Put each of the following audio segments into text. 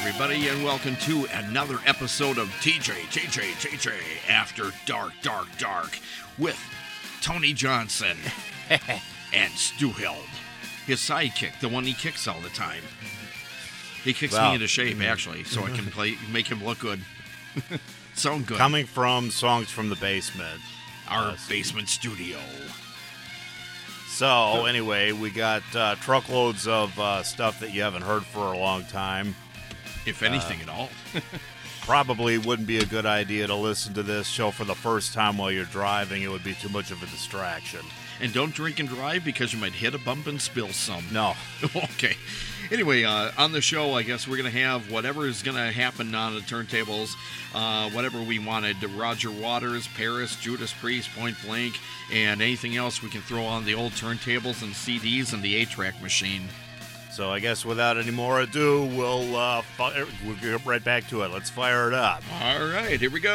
everybody, and welcome to another episode of TJ, TJ, TJ After Dark, Dark, Dark with Tony Johnson and Stu Held, his sidekick, the one he kicks all the time. He kicks Well, me into shape, actually, so I can play, make him look good. Sound good. Coming from songs from the basement. Our Yes. basement studio. So anyway, we got uh, truckloads of uh, stuff that you haven't heard for a long time. If anything at all. Probably wouldn't be a good idea to listen to this show for the first time while you're driving. It would be too much of a distraction. And don't drink and drive because you might hit a bump and spill some. No. okay. Anyway, uh, on the show, I guess we're going to have whatever is going to happen on the turntables, uh, whatever we wanted. Roger Waters, Paris, Judas Priest, Point Blank, and anything else we can throw on the old turntables and CDs and the 8 track machine. So I guess without any more ado, we'll uh, fi- we'll get right back to it. Let's fire it up. All right, here we go.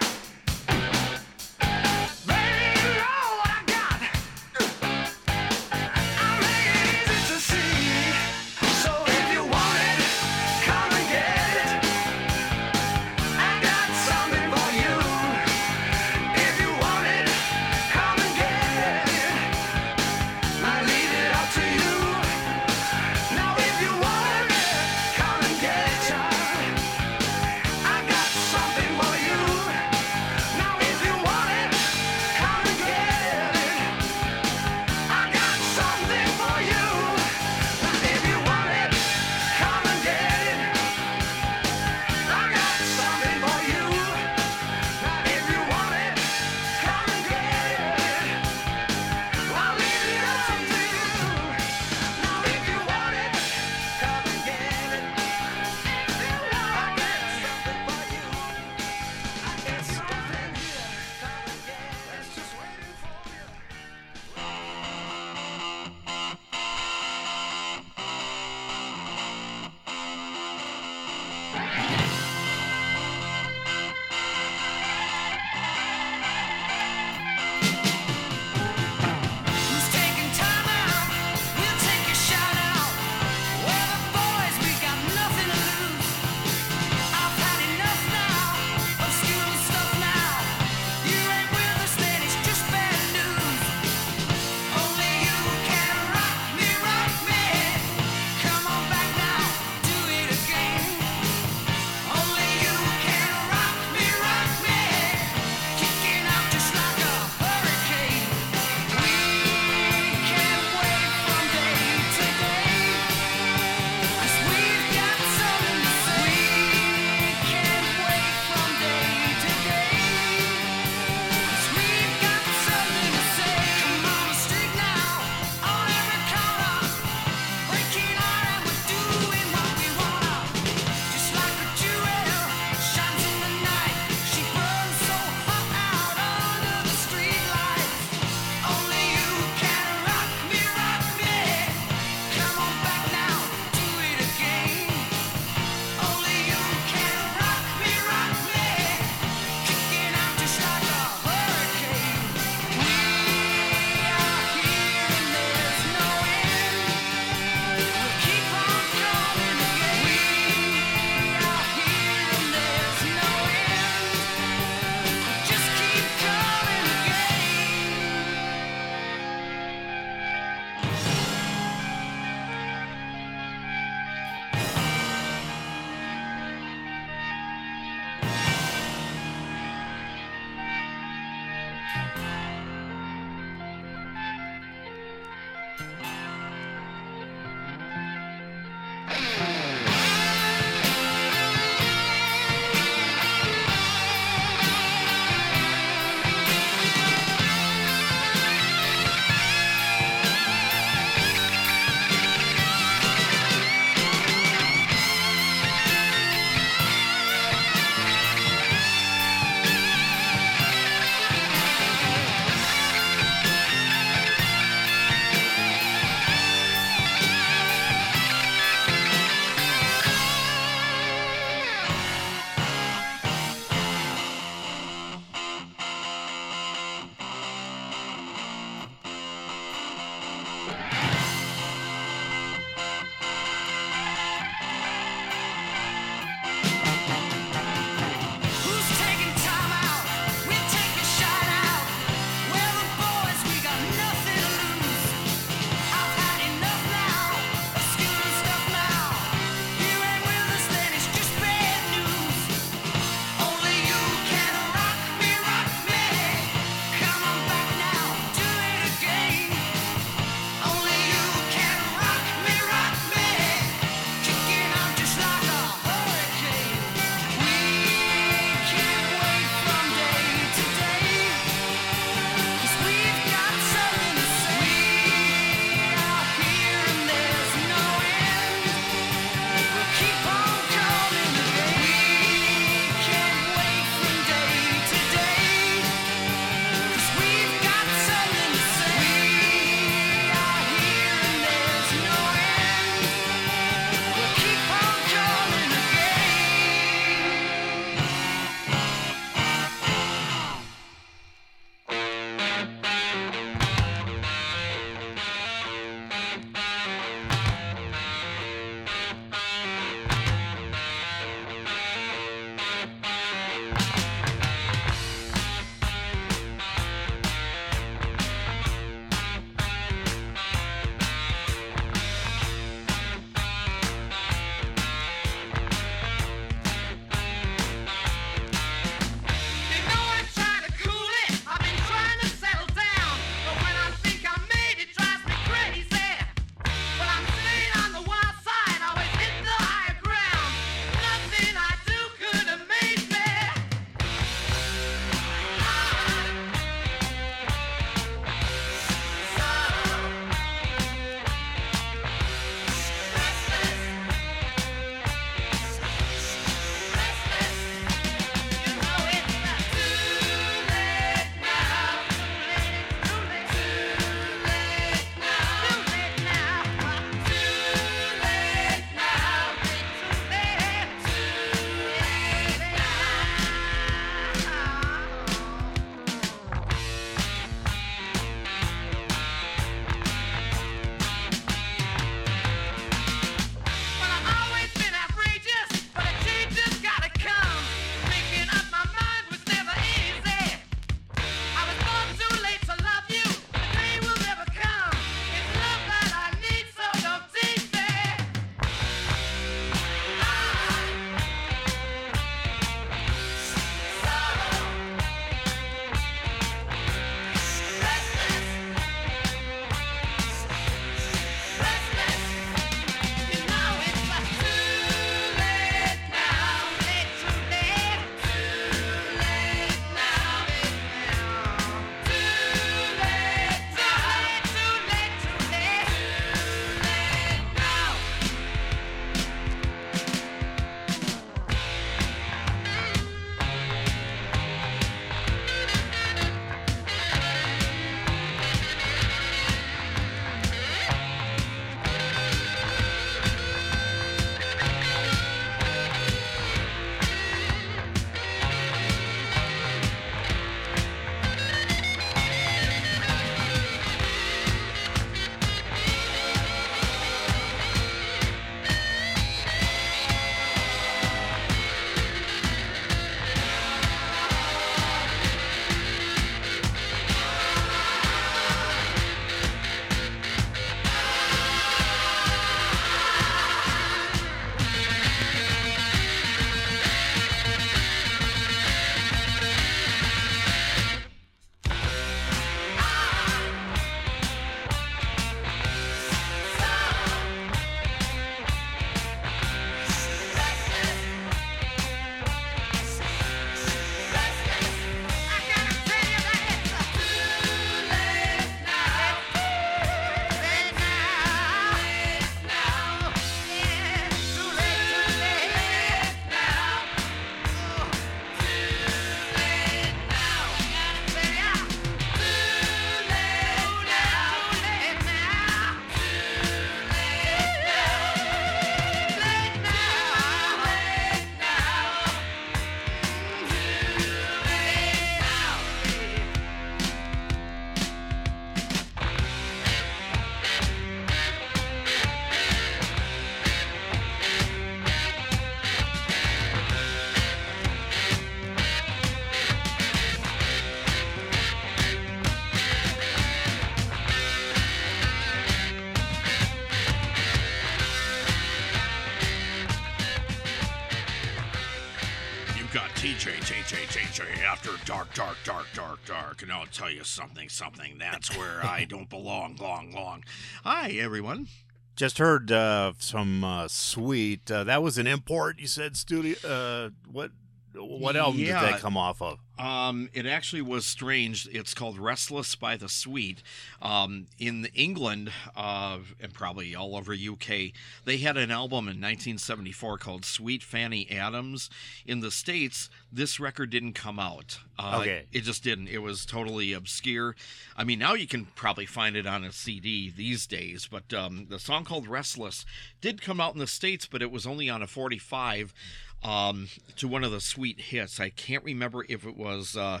Dark, dark, dark, dark, dark, and I'll tell you something, something. That's where I don't belong, long, long. Hi, everyone. Just heard uh, some uh, sweet. Uh, that was an import. You said studio. Uh, what? What album did Yeah. that come off of? Um, it actually was strange. It's called Restless by the Sweet. Um, in England, uh, and probably all over UK, they had an album in 1974 called Sweet Fanny Adams. In the States, this record didn't come out. Uh, Okay. It just didn't. It was totally obscure. I mean, now you can probably find it on a CD these days, but um, the song called Restless did come out in the States, but it was only on a 45 um, to one of the sweet hits. I can't remember if it was uh,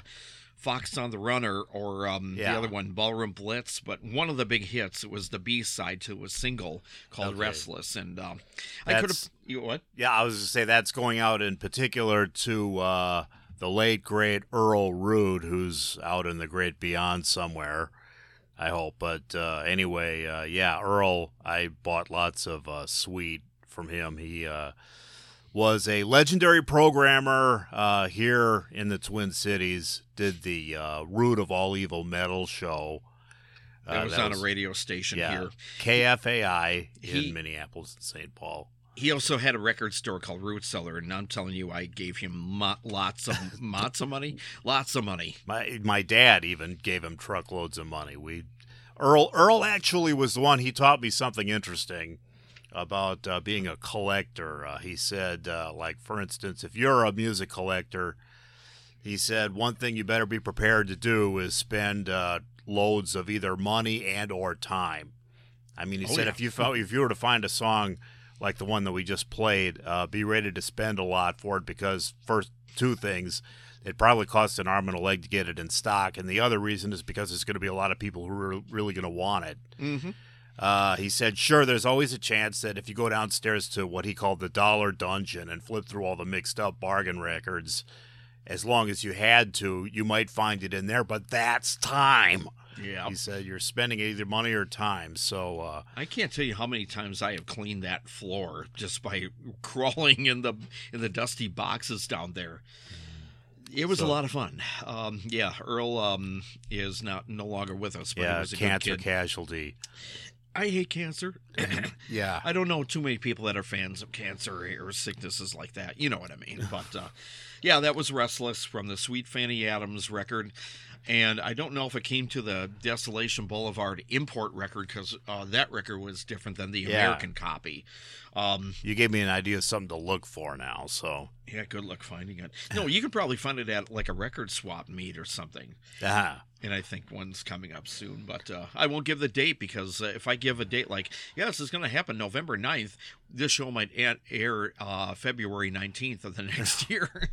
Fox on the Runner or um, Yeah. the other one, Ballroom Blitz, but one of the big hits. It was the B side to a single called Okay. Restless, and um, I could have. You what? Yeah, I was going to say that's going out in particular to uh, the late great Earl Root, who's out in the great beyond somewhere. I hope, but uh, anyway, uh, yeah, Earl. I bought lots of uh, sweet from him. He uh, was a legendary programmer uh, here in the Twin Cities. Did the uh, Root of All Evil metal show. That Uh, was on a radio station yeah, here. KFAI in He- Minneapolis and St. Paul. He also had a record store called Root Cellar, and I'm telling you, I gave him mo- lots of lots of money, lots of money. My my dad even gave him truckloads of money. We Earl Earl actually was the one. He taught me something interesting about uh, being a collector. Uh, he said, uh, like for instance, if you're a music collector, he said one thing you better be prepared to do is spend uh, loads of either money and or time. I mean, he Oh, said yeah. if you found, if you were to find a song like the one that we just played, uh, be ready to spend a lot for it because first two things, it probably costs an arm and a leg to get it in stock, and the other reason is because there's going to be a lot of people who are really going to want it. Mm-hmm. Uh, he said, sure, there's always a chance that if you go downstairs to what he called the dollar dungeon and flip through all the mixed up bargain records, as long as you had to, you might find it in there, but that's time. Yeah, He said, you're spending either money or time. So, uh, I can't tell you how many times I have cleaned that floor just by crawling in the in the dusty boxes down there. It was So- a lot of fun. Um, yeah, Earl um, is not no longer with us, but he yeah, was a cancer casualty. I hate cancer. Yeah. I don't know too many people that are fans of cancer or sicknesses like that. You know what I mean? But uh, yeah, that was Restless from the Sweet Fanny Adams record. And I don't know if it came to the Desolation Boulevard import record because uh, that record was different than the Yeah. American copy. Um, You gave me an idea of something to look for now. So, yeah, good luck finding it. No, you can probably find it at like a record swap meet or something. ah, And I think one's coming up soon, but uh, I won't give the date because uh, if I give a date like, yeah, this is going to happen November 9th, this show might air uh, February 19th of the next year.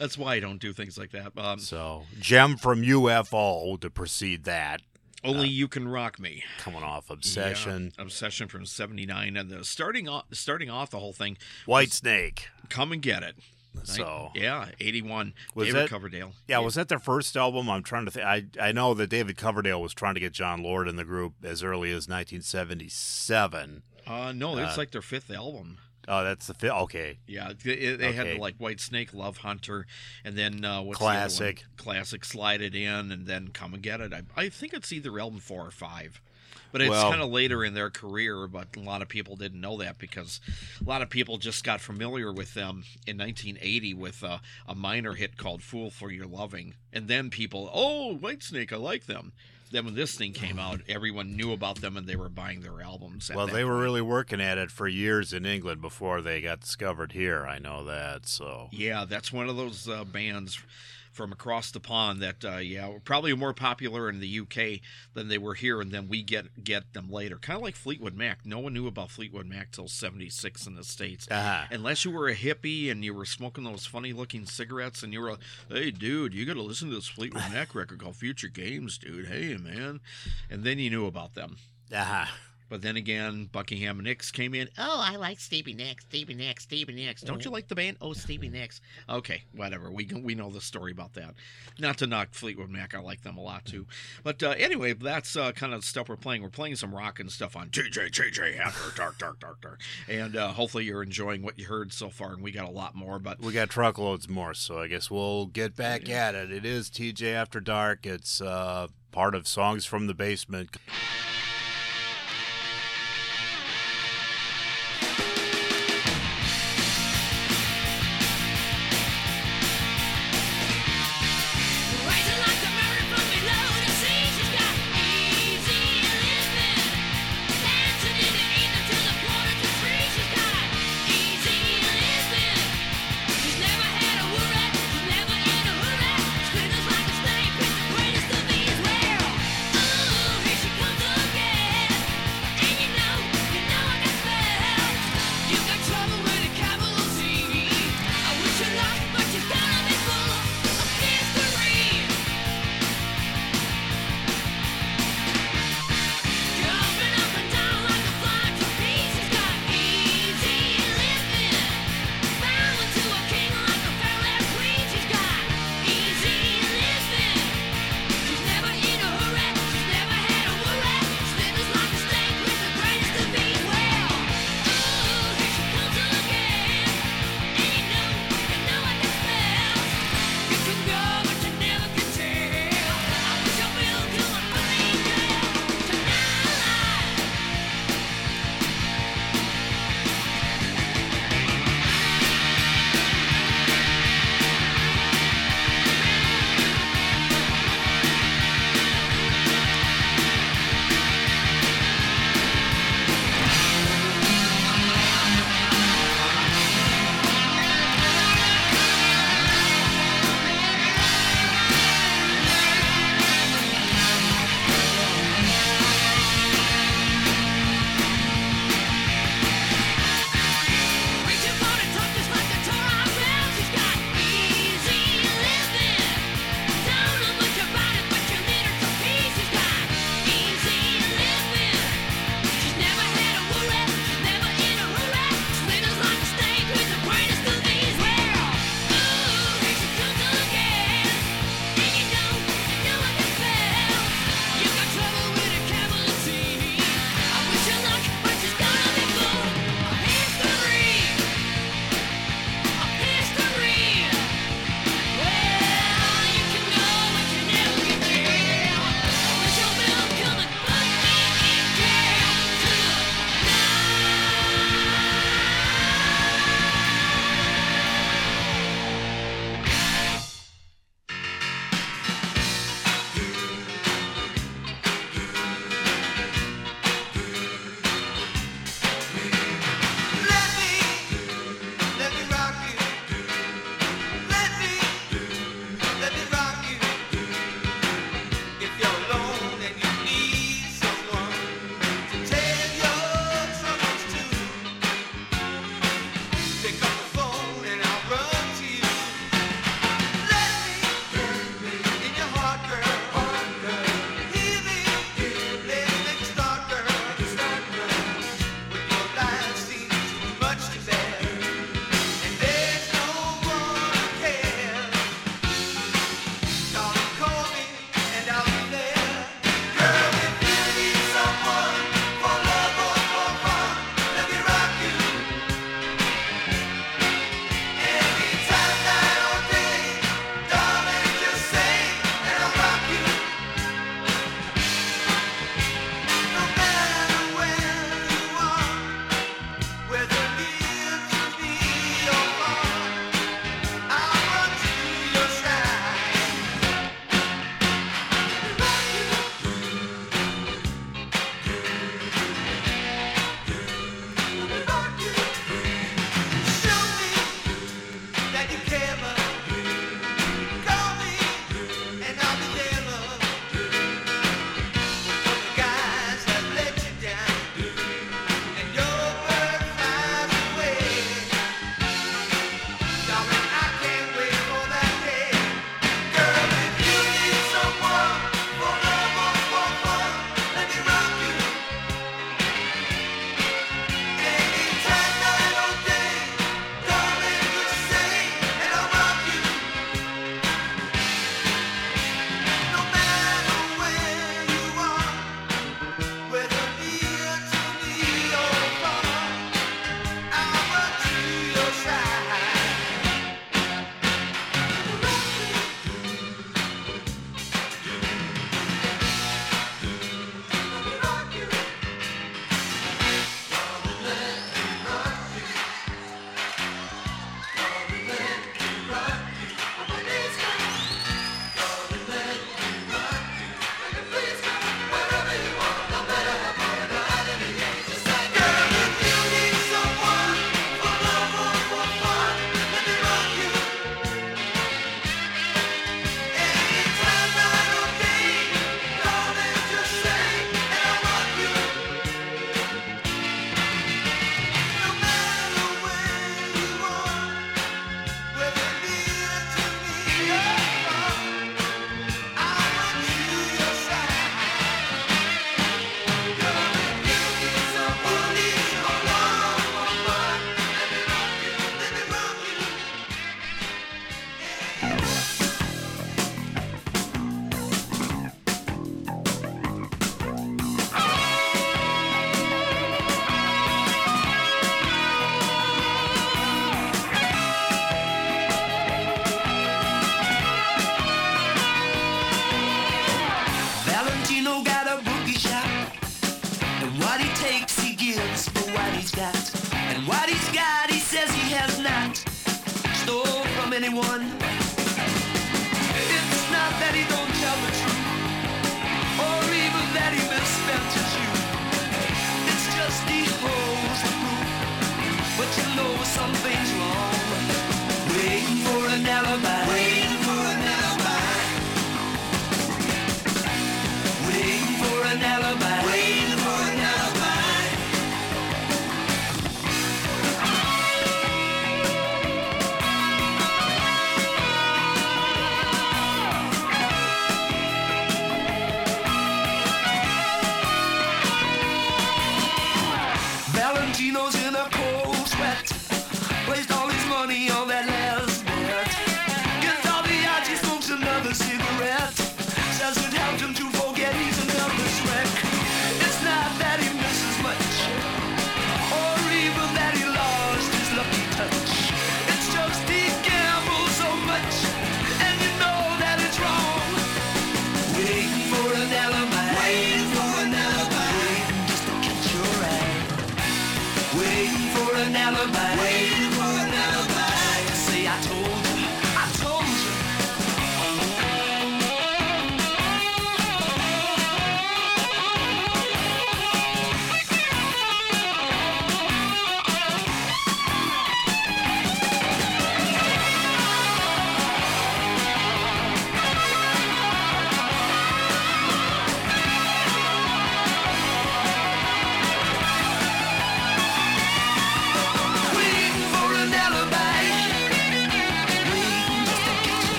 That's why I don't do things like that. Um, so Gem from UFO to precede that. only you can rock me. Coming off Obsession. Yeah, Obsession from 79. And the starting off, starting off the whole thing, Whitesnake. come and get it. So, Yeah, 81. Was David that- Coverdale. Yeah, was that their first album? I'm trying to think. I I know that David Coverdale was trying to get Jon Lord in the group as early as 1977. Uh, no, it's Uh, like their fifth album. Oh, that's the fifth. okay. Yeah, they, they had Okay. like Whitesnake, Love Hunter, and then uh, what's the? Classic. classic, slide it in, and then come and get it. I, I think it's either album four or five, but it's Well- kind of later in their career. But a lot of people didn't know that because a lot of people just got familiar with them in 1980 with uh, a minor hit called "Fool for Your Loving," and then people, oh, Whitesnake, I like them. Then when this thing came out, everyone knew about them and they were buying their albums. Well, they were really working at it for years in England before they got discovered here. I know that. So, Yeah, that's one of those uh, bands from across the pond that uh, yeah were probably more popular in the UK than they were here, and then we get get them later. Kind of like Fleetwood Mac. No one knew about Fleetwood Mac till '76 in the states. uh Unless you were a hippie and you were smoking those funny looking cigarettes and you were, hey, dude, you got to listen to this Fleetwood Mac record called Future Games, dude. Hey, man. And then you knew about them. uh But then again, Buckingham Nicks came in. Oh, I like Stevie Nicks, Stevie Nicks, Stevie Nicks. Don't you like the band? Oh, Stevie Nicks. Okay, whatever. We can, we know the story about that. Not to knock Fleetwood Mac. I like them a lot too. But uh, anyway, that's uh, kind of the stuff we're playing. We're playing some rock and stuff on TJ TJ After Dark Dark Dark Dark. And uh, hopefully you're enjoying what you heard so far. And we got a lot more. But We got truckloads more, so I guess we'll get back at it. It is TJ After Dark. It's uh, part of Songs from the Basement.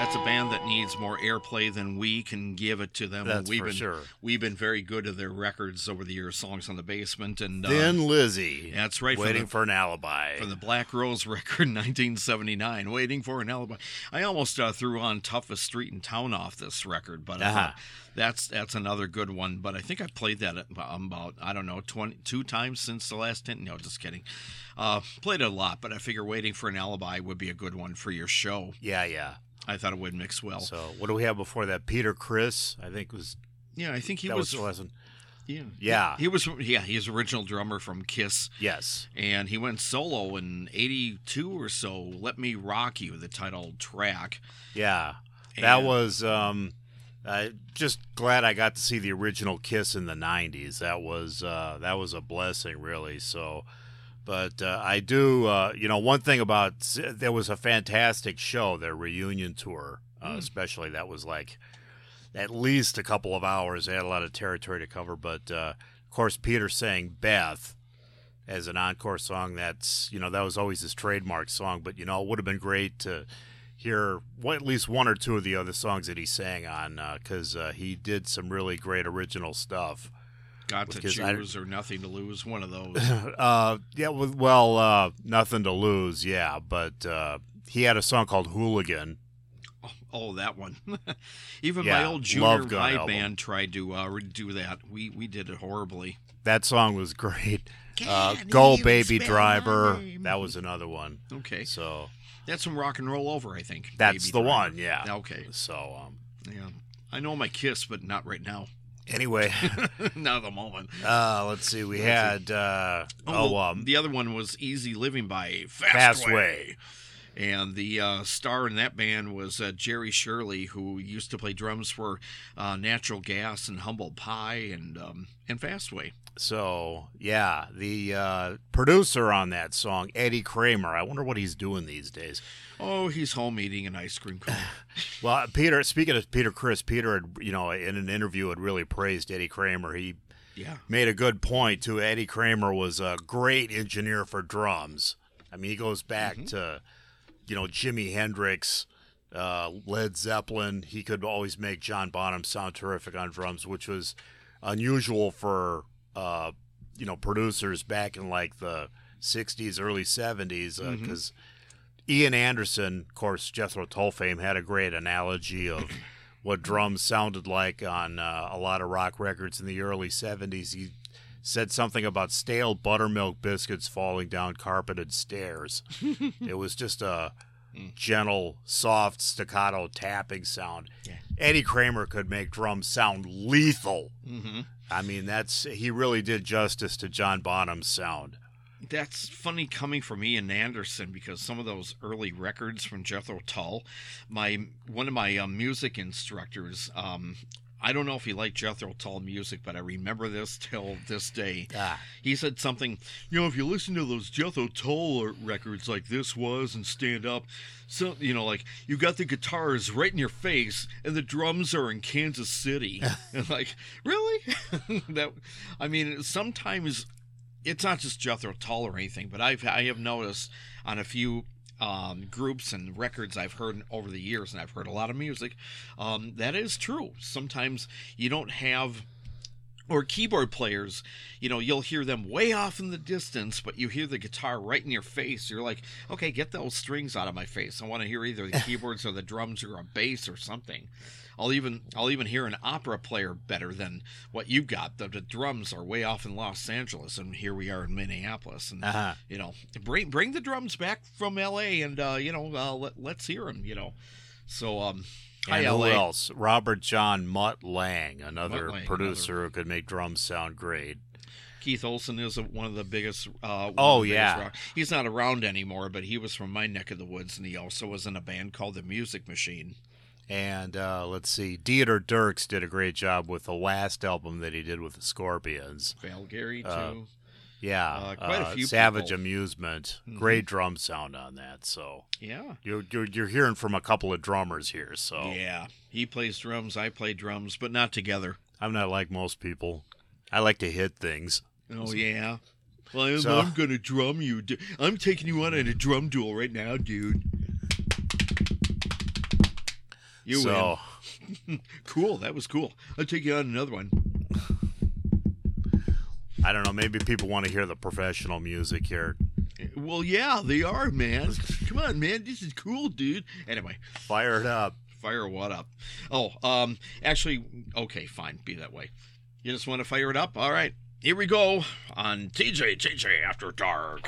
That's a band that needs more airplay than we can give it to them. That's we've for been, sure. We've been very good to their records over the years, songs on the basement, and uh, Thin Lizzy. that's right, Waiting the- for an alibi. from the Black Rose record, 1979, waiting for an alibi. I almost uh, threw on "Toughest Street in Town" off this record, but Uh-huh. that's that's another good one. But I think I played that about, about I don't know two times since the last ten. No, just kidding. Uh, played it a lot, but I figure "Waiting for an Alibi" would be a good one for your show. yeah, yeah. I thought it would mix well. So what do we have before that? Peter Criss, I think was yeah, I think he was. that was, was. the last one. yeah, Yeah. he was. Yeah, he's original drummer from Kiss. Yes. and he went solo in 82 or so let me rock you the title track Yeah. That was um I just glad I got to see the original Kiss in the 90s. That was uh that was a blessing really. So but uh, I do uh you know one thing about there was a fantastic show their reunion tour uh, especially that was like at least a couple of hours. They had a lot of territory to cover, but uh, of course Peter sang Beth as an encore song. That's you know that was always his trademark song. But you know it would have been great to hear what, at least one or two of the other songs that he sang on because uh, he did some really great original stuff. Got to choose or nothing to lose one of those uh, yeah, with- well, uh, nothing to lose, yeah. But uh, he had a song called Hooligan. oh that one even Yeah, my old junior high album. band tried to uh, redo that we we did it horribly That song was great. Uh, Go Baby Driver. That was another one. okay So that's some rock and roll over i think that's Baby the Driver. one, yeah. okay So um, yeah i know my kiss but not right now anyway, not at the moment uh, let's see. We had uh, oh, well, um, the other one was Easy Living by Fast, Fast Way. Way. And the uh, star in that band was uh, Jerry Shirley, who used to play drums for uh, Natural Gas and Humble Pie and um, and Fastway. So yeah, the uh, producer on that song, Eddie Kramer. I wonder what he's doing these days. Oh, he's home eating an ice cream cone. Well, Peter. Speaking of Peter Criss, Peter had you know in an interview had really praised Eddie Kramer. He yeah. made a good point too. Eddie Kramer was a great engineer for drums. I mean, he goes back Mm-hmm. to you know Jimi Hendrix, uh, Led Zeppelin. He could always make John Bonham sound terrific on drums, which was unusual for uh, you know producers back in like the '60s, early '70s, because. Ian Anderson, of course, Jethro Tull fame, had a great analogy of what drums sounded like on uh, a lot of rock records in the early 70s. He said something about stale buttermilk biscuits falling down carpeted stairs. it was just a gentle, soft, staccato tapping sound. Eddie Kramer could make drums sound lethal. Mm-hmm. I mean, that's he really did justice to John Bonham's sound. That's funny coming from Ian Anderson because some of those early records from Jethro Tull, my one of my um, music instructors, um, I don't know if he liked Jethro Tull music, but I remember this till this day. Ah. He said something, you know, if you listen to those Jethro Tull records like this was and stand up, so you know, like you got the guitars right in your face and the drums are in Kansas City. and like, really? that I mean, sometimes it's not just Jethro Tull or anything, but I've I have noticed on a few um, groups and records I've heard over the years, and I've heard a lot of music. Um, that is true. Sometimes you don't have. Or keyboard players, you know, you'll hear them way off in the distance, but you hear the guitar right in your face. You're like, okay, get those strings out of my face. I want to hear either the keyboards or the drums or a bass or something. I'll even I'll even hear an opera player better than what you got. The, the drums are way off in Los Angeles, and here we are in Minneapolis. And Uh-huh. you know, bring bring the drums back from L.A. and uh, you know uh, let, let's hear them. You know, so um, hi And who L.A. else? Robert John Mutt Lange, another Mutt Lange, producer who could make drums sound great. Keith Olsen is a, one of the biggest. Uh, Oh, the biggest yeah. rock- he's not around anymore, but he was from my neck of the woods, and he also was in a band called the Music Machine. And uh, let's see, Dieter Dierks did a great job with the last album that he did with the Scorpions. Val Garay too. Uh, Yeah, Uh, quite a uh, few Savage people. Amusement, Mhm. great drum sound on that. So yeah. you're, you're you're hearing from a couple of drummers here. So Yeah, he plays drums. I play drums, but not together. I'm not like most people. I like to hit things. Oh yeah. Well, I'm, So- I'm gonna drum you. I'm taking you on in a drum duel right now, dude. You so win. Cool. That was cool. I'll take you on another one. I don't know. Maybe people want to hear the professional music here. Well, yeah, they are, man. Come on, man. This is cool, dude. Anyway, Fire it up. fire what up? Oh, um, actually, okay, fine. Be that way. You just want to fire it up? All right. Here we go on TJ TJ After Dark.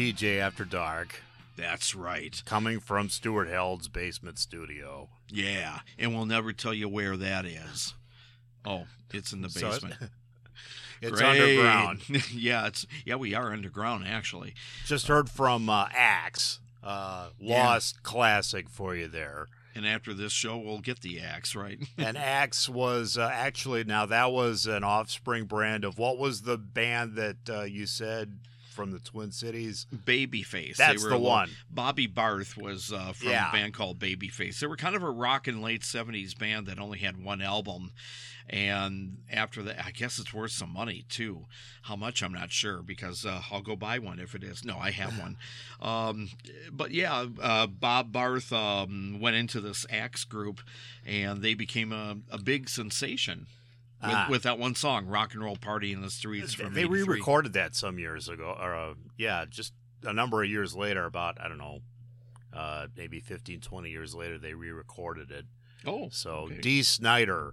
TJ After Dark, That's right. coming from Stuart Held's basement studio. Yeah, and we'll never tell you where that is. Oh, it's in the So basement. It's Great. underground. yeah, it's yeah, we are underground actually. Just heard from uh, Axe. Uh, lost classic for you there. And after this show, we'll get the axe, right? and Axe was uh, actually now that was an offspring brand of what was the band that uh, you said from the Twin Cities? Babyface. That's they were the little- one. Bobby Barth was uh, from Yeah. a band called Babyface. They were kind of a rock and late '70s band that only had one album, and after that, I guess it's worth some money too. How much I'm not sure because uh, I'll go buy one if it is. No, I have one. Um, but yeah, uh, Bob Barth um, went into this Axe group, and they became a, a big sensation. With, Ah. with that one song, "Rock and Roll Party in the Streets" from They re-recorded that some years ago, or uh, yeah, just a number of years later. About I don't know, uh, maybe 15, 20 years later, they re-recorded it. Oh, So okay. Dee Snider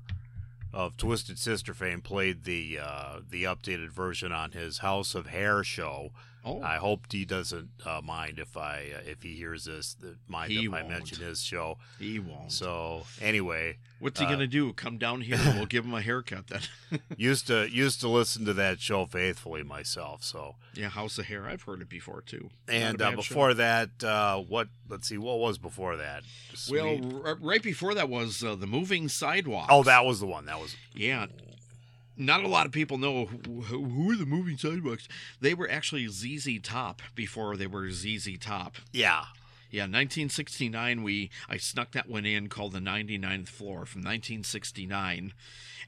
of Twisted Sister fame played the uh, the updated version on his House of Hair show. Oh, I hope Dee doesn't uh, mind if I uh, if he hears this. That mind He if I won't. mention his show. he won't. So anyway, What's he Uh, gonna do? Come down here and we'll give him a haircut then. used to used to listen to that show faithfully myself. So yeah, House of Hair. I've heard it before too. And uh, before show. that, uh, what? Let's see, what was before that? well, r- right before that was uh, the Moving Sidewalk. oh, that was the one. That was yeah. Not a lot of people know who, who are the Moving Sidewalks. They were actually ZZ Top before they were ZZ Top. yeah. Yeah, 1969. We I snuck that one in called the 99th Floor from 1969,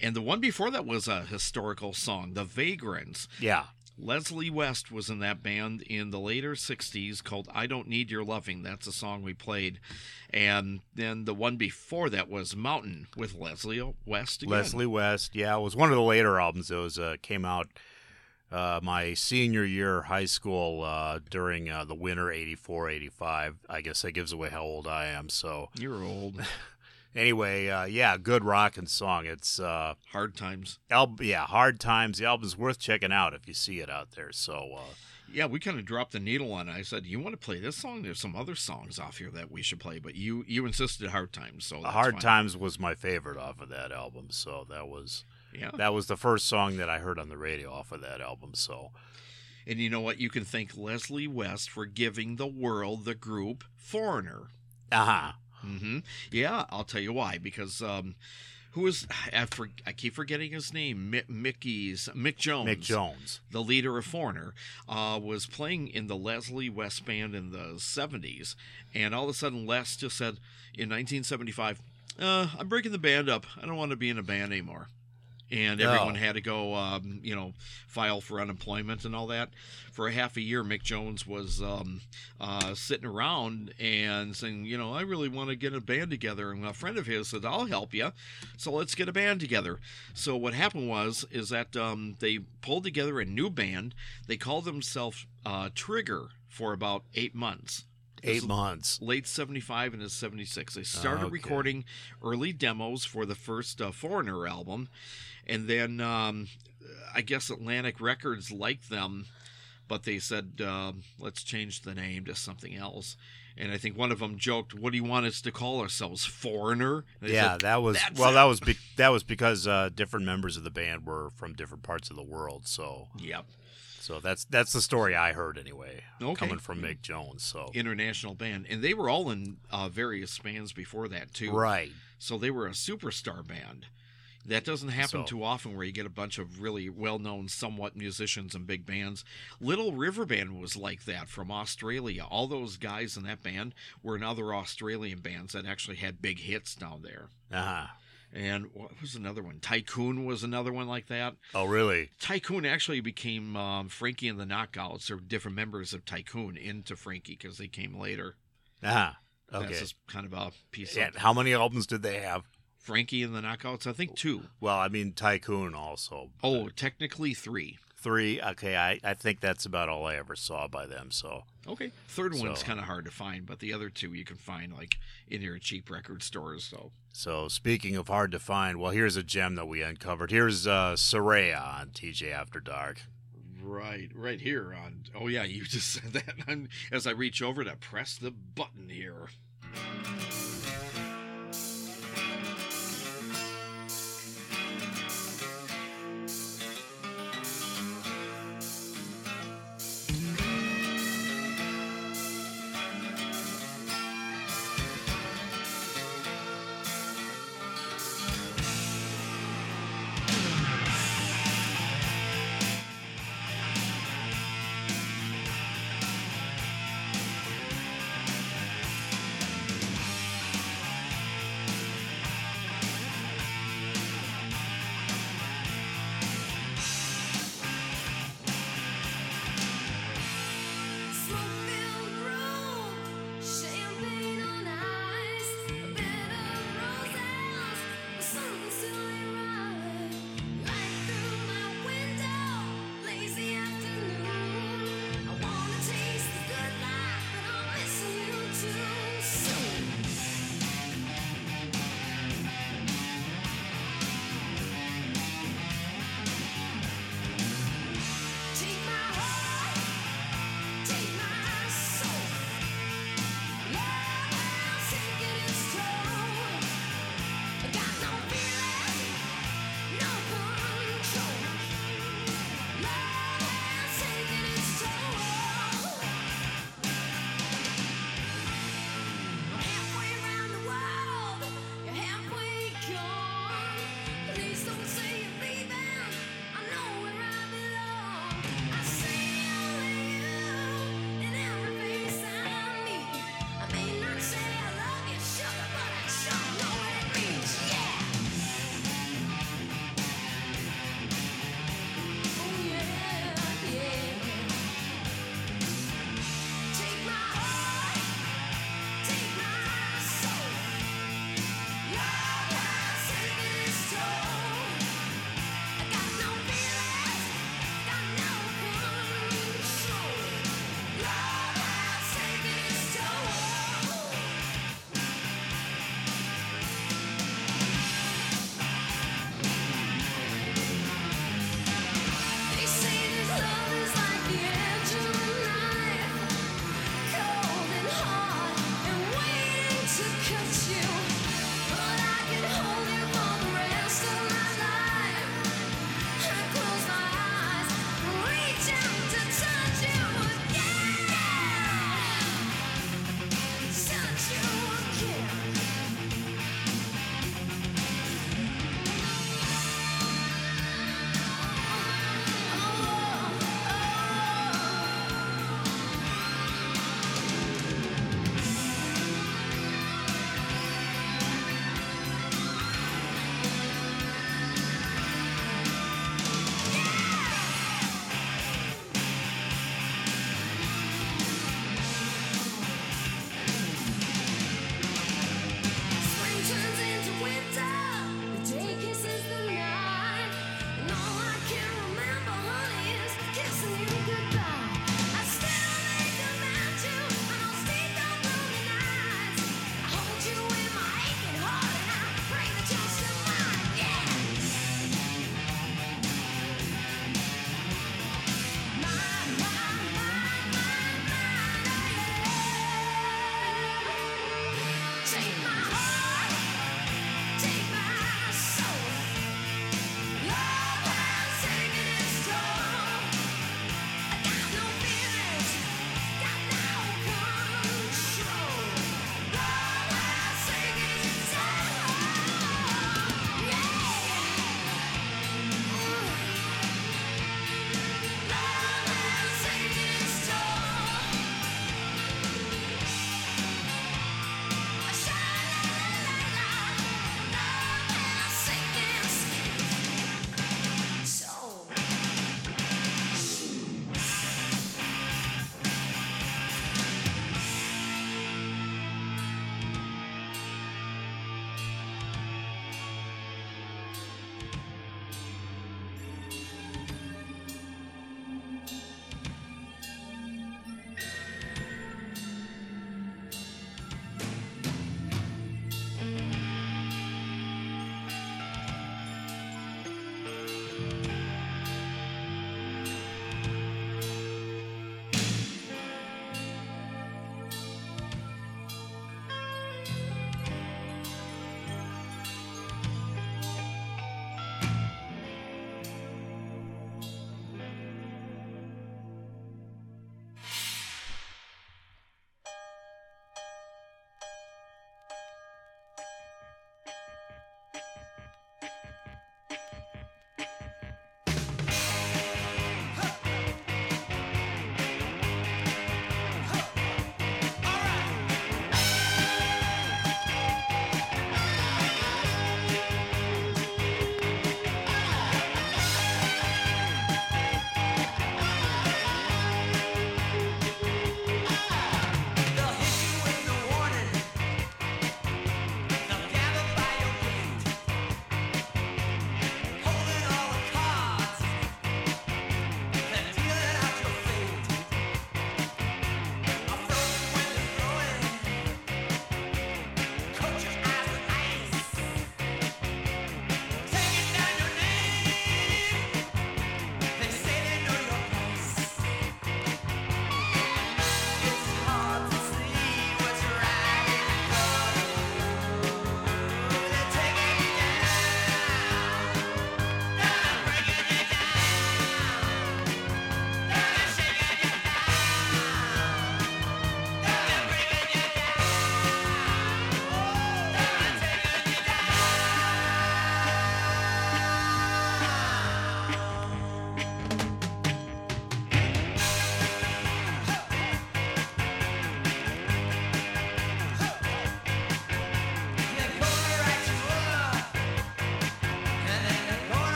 and the one before that was a historical song, The Vagrants. Yeah. Leslie West was in that band in the later 60s called I Don't Need Your Loving. That's a song we played. And then the one before that was Mountain with Leslie West again. Leslie West. Yeah, it was one of the later albums. It was uh, came out uh, my senior year of high school uh, during uh, the winter 84, 85. I guess that gives away how old I am. So You're old. anyway, uh, yeah, good rockin' song. It's uh, Hard times. al- yeah, hard times. The album's worth checking out if you see it out there. So uh, Yeah, we kind of dropped the needle on it. I said, "You want to play this song? There's some other songs off here that we should play." But you you insisted Hard Times, so Hard fine. Times was my favorite off of that album. So that was Yeah, that was the first song that I heard on the radio off of that album. So and you know what? You can thank Leslie West for giving the world the group Foreigner. uh huh. Hmm Yeah, I'll tell you why. Because um, who is I, for, I keep forgetting his name. Mi- Mickey's Mick Jones. Mick Jones. the leader of Foreigner, uh, was playing in the Leslie West band in the '70s, and all of a sudden Les just said in 1975, uh, "I'm breaking the band up. I don't want to be in a band anymore." And Oh. everyone had to go, um, you know, file for unemployment and all that. For a half a year, Mick Jones was um, uh, sitting around and saying, you know, I really want to get a band together. And a friend of his said, I'll help you. So let's get a band together. So what happened was, is that um, they pulled together a new band. They called themselves uh, Trigger for about eight months. Eight months. Late 75 and 76. They started Okay. recording early demos for the first uh, Foreigner album. And then um, I guess Atlantic Records liked them, but they said, um, let's change the name to something else. And I think one of them joked, "What do you want us to call ourselves, Foreigner?" Yeah, said, that was well. it." That was be- that was because uh, different members of the band were from different parts of the world. So Yep. so that's that's the story I heard anyway. Okay. Coming from Mick Jones. So International band, and they were all in uh, various bands before that too. right. So they were a superstar band. That doesn't happen So- too often where you get a bunch of really well known, somewhat musicians and big bands. Little River Band was like that from Australia. All those guys in that band were in other Australian bands that actually had big hits down there. Uh huh. And what was another one? Tycoon was another one like that. Oh really? Tycoon actually became um, Frankie and the Knockouts, or different members of Tycoon into Frankie because they came later. Uh huh. That's just kind of a piece And of how many albums did they have? Frankie and the Knockouts. I think two. Well, I mean Tycoon also. Oh, technically three. Three. Okay, I, I think that's about all I ever saw by them. So Okay. Third one's kind of hard to find, but the other two you can find like in your cheap record stores. So so speaking of hard to find, well, here's a gem that we uncovered. Here's uh, Saraya on TJ After Dark. Right, right here on. Oh yeah, you just said that. I'm, as I reach over to press the button here.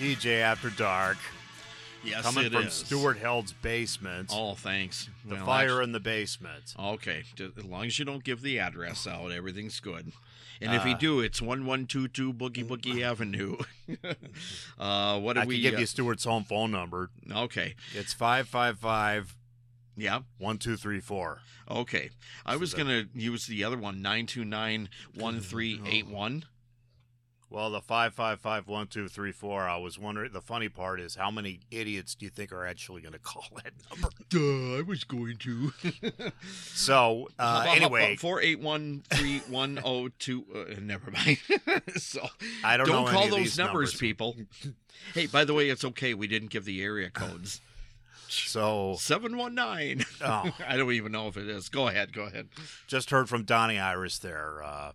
TJ After Dark. Yes, coming it from is. Stuart Held's basement. Oh, thanks. the Well, fire in the basement. Okay, as long as you don't give the address out, everything's good. And if you Uh, do, it's one one two two Boogie Boogie Avenue. uh, what do I we? can give uh, you Stuart's home phone number. okay, It's 555 yeah, 1234. okay. I was that- gonna use the other one nine two nine one three eight one. Well, the 555 1234, I was wondering, the funny part is how many idiots do you think are actually going to call that number? Duh, I was going to. So, uh, anyway, four eight one three one zero two. uh, Never mind. so I don't, know call any of those these numbers, people. hey, by the way, it's okay. We didn't give the area codes. So, Seven one nine. oh, I don't even know if it is. Go ahead. Go ahead. just heard from Donnie Iris there uh,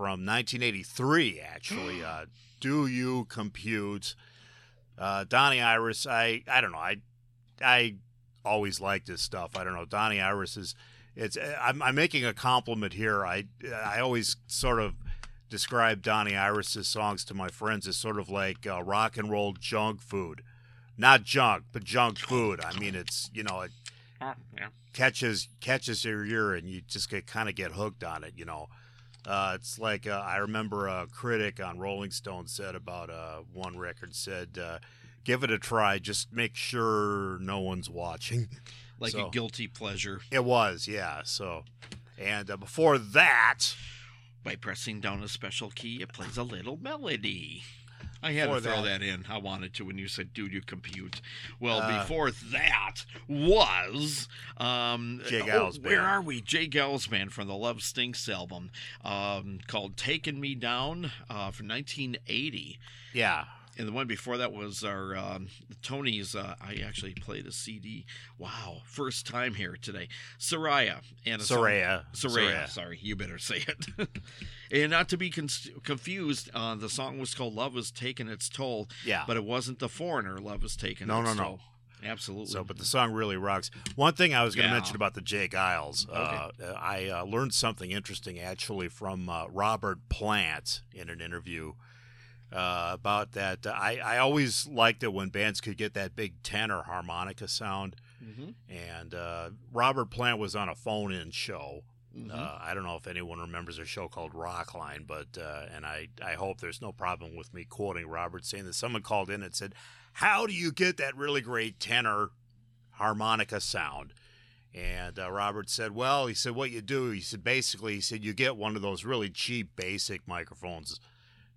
from 1983, actually. Uh, do you compute? Uh, Donnie Iris, I, I don't know. I, I always liked his stuff. I don't know. Donnie Iris is, it's, I'm, I'm making a compliment here. I, I always sort of describe Donnie Iris's songs to my friends as sort of like uh, rock and roll junk food. Not junk, but junk food. I mean, it's, you know, it, Yeah. catches catches your ear and you just get kind of get hooked on it you know uh, it's like uh, i remember a critic on rolling stone said about uh, one record said uh, give it a try just make sure no one's watching Like So- a guilty pleasure it was yeah so and uh, before that by pressing down a special key, it plays a little melody. I had to throw that- that in. I wanted to when you said, "Dude, you compute." Well, Uh, before that was um, Jay oh, where are we? J. Geils Band from the Love Stinks album, um, called "Taking Me Down" uh, from 1980. yeah And the one before that was our um, Tony's. Uh, I actually played a CD. Wow, first time here today. Saraya and a song- Saraya Saraya. Sorry, you better say it. and not to be con- confused, uh, the song was called "Love Has Taken Its Toll," yeah but it wasn't the foreigner. Love has taken No, no, no. toll. Absolutely. So, but the song really rocks. One thing I was going to Yeah. mention about the J. Geils, uh, I uh, learned something interesting actually from uh, Robert Plant in an interview uh, about that. I, I always liked it when bands could get that big tenor harmonica sound. Mhm. And uh, Robert Plant was on a phone in show. Mhm. Uh, I don't know if anyone remembers a show called Rockline, but uh, and I, I hope there's no problem with me quoting Robert saying that someone called in and said, "How do you get that really great tenor harmonica sound?" And uh, Robert said, "Well, he said what you do. He said basically, he said you get one of those really cheap, basic microphones."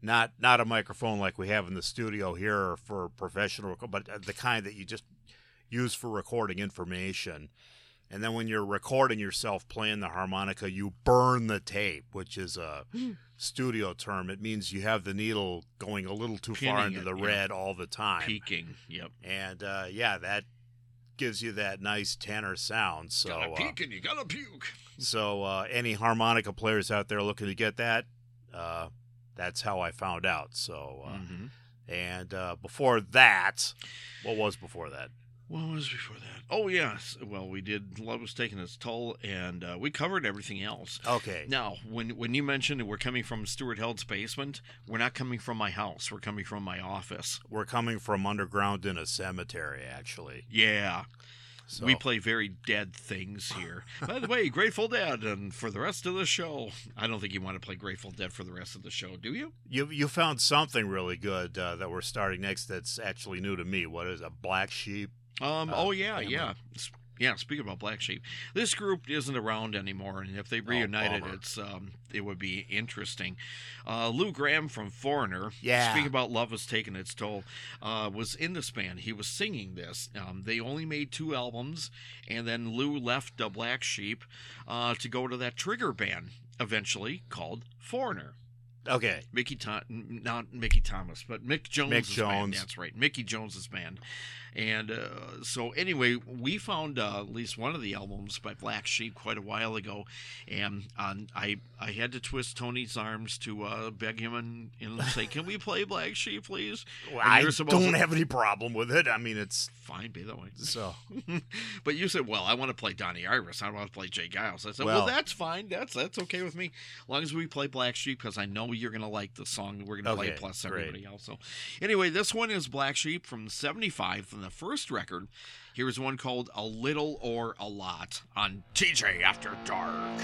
Not, not a microphone like we have in the studio here for professional, but uh, the kind that you just use for recording information. And then when you're recording yourself playing the harmonica, you burn the tape, which is a studio term. It means you have the needle going a little too far into it, the yeah. red all the time. Peaking. Yep. And uh, yeah, that gives you that nice tenor sound. So, gotta uh, and you gotta puke. so uh, any harmonica players out there looking to get that, uh, that's how I found out. So, uh, Mhm. and uh, before that, what was before that? What was before that? Oh yes. Well, we did. Love was taking its toll, and uh, we covered everything else. Okay. Now, when when you mentioned that we're coming from Stuart Held's basement, we're not coming from my house. We're coming from my office. We're coming from underground in a cemetery, actually. Yeah, So, we play very dead things here. By the way, Grateful Dead, and for the rest of the show, I don't think you want to play Grateful Dead for the rest of the show, do you? you you found something really good uh, that we're starting next. That's actually new to me. What is a black sheep? Um. Uh, oh yeah, a yeah, yeah. Speaking about Black Sheep, this group isn't around anymore, and if they reunited, Oh, it's um, it would be interesting. Uh, Lou Gramm from Foreigner. Yeah. Speaking about love has taken its toll, uh, was in this band. He was singing this. Um, they only made two albums, and then Lou left uh, Black Sheep uh, to go to that Trigger band eventually called Foreigner. Okay. Mickey Tom, not Mickey Thomas, but Mick Jones. band. Jones. That's right, Mickey Jones's band. And uh, so anyway, we found uh, at least one of the albums by Black Sheep quite a while ago, and um, I I had to twist Tony's arms to uh, beg him and, and say, "Can we play Black Sheep, please?" Well, I don't to- have any problem with it. I mean, it's Fine, be that way. so. but you said, "Well, I want to play Donnie Iris. I want to play J. Geils." I said, Well- "Well, that's fine. That's that's okay with me, as long as we play Black Sheep because I know you're gonna like the song we're gonna okay, play plus everybody great. else. So anyway, this one is Black Sheep from '75 from the first record. Here's one called "A Little or a Lot" on TJ After Dark.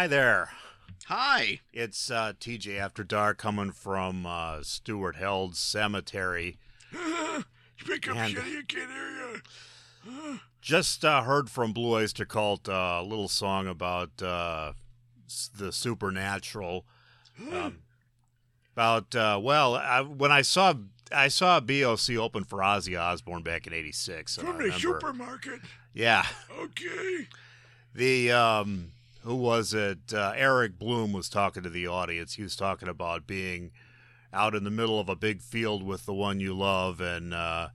Hi there. Hi. It's uh, TJ After Dark coming from uh, Stuart Held's cemetery. Speak up, And- I can't hear you. Just uh, heard from Blue Oyster Cult uh, a little song about uh, the supernatural. Um, about uh, well, I, when I saw I saw a BOC open for Ozzy Osbourne back in '86. From the supermarket. Yeah, Okay. the um, who was it? Uh, Eric Bloom was talking to the audience. He was talking about being out in the middle of a big field with the one you love, and uh,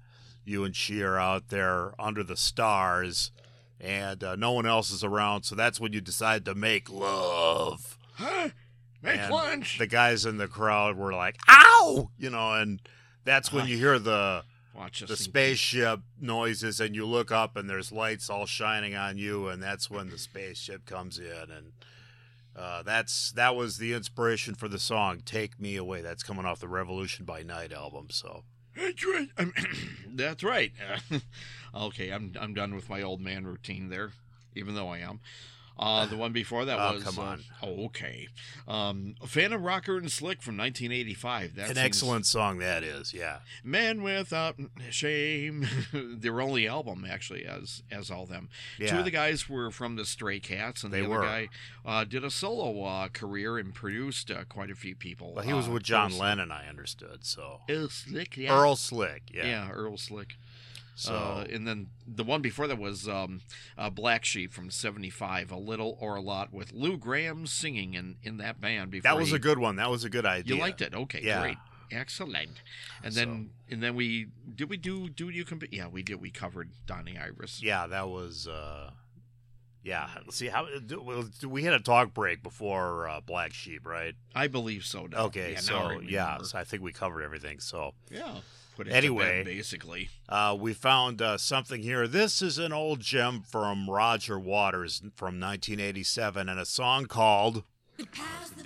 you and she are out there under the stars, and uh, no one else is around. So that's when you decide to make love. Huh? Make And lunch. The guys in the crowd were like, "Ow!" You know, and that's when you hear the Watch us. the spaceship noises and you look up and there's lights all shining on you and that's when the spaceship comes in and uh, that's that was the inspiration for the song "Take Me Away." That's coming off the Revolution by Night album. So That's right. That's right. okay, I'm I'm done with my old man routine there, even though I am. Uh, the one before that Oh, was. come uh, on. oh, okay. Um, Phantom Rocker and Slick from 1985. That's an excellent song that is. Yeah, Man Without Shame. Their only album, actually, as as all them. Two of the guys were from the Stray Cats, and They the other were. guy uh, did a solo uh, career and produced uh, quite a few people. well, he was uh, with John Lennon, I understood. So Earl Slick, yeah. Earl Slick. Yeah. yeah, Earl Slick. So Uh, and then the one before that was um, uh, Black Sheep from '75, a little or a lot, with Lou Gramm singing in, in that band. Before that was he- a good one. That was a good idea. You liked it? Okay, Yeah. great, excellent. And then and then we did we do do you comp- Yeah, we did. We covered Donnie Iris. Yeah, that was. uh yeah, let's see how well, we had a talk break before uh, Black Sheep, right? I believe so. Now. Okay, yeah, now I so yeah, so I think we covered everything. So yeah. Put it Anyway. to bed, basically. uh, we found uh, something here. This is an old gem from Roger Waters from 1987, and a song called How's the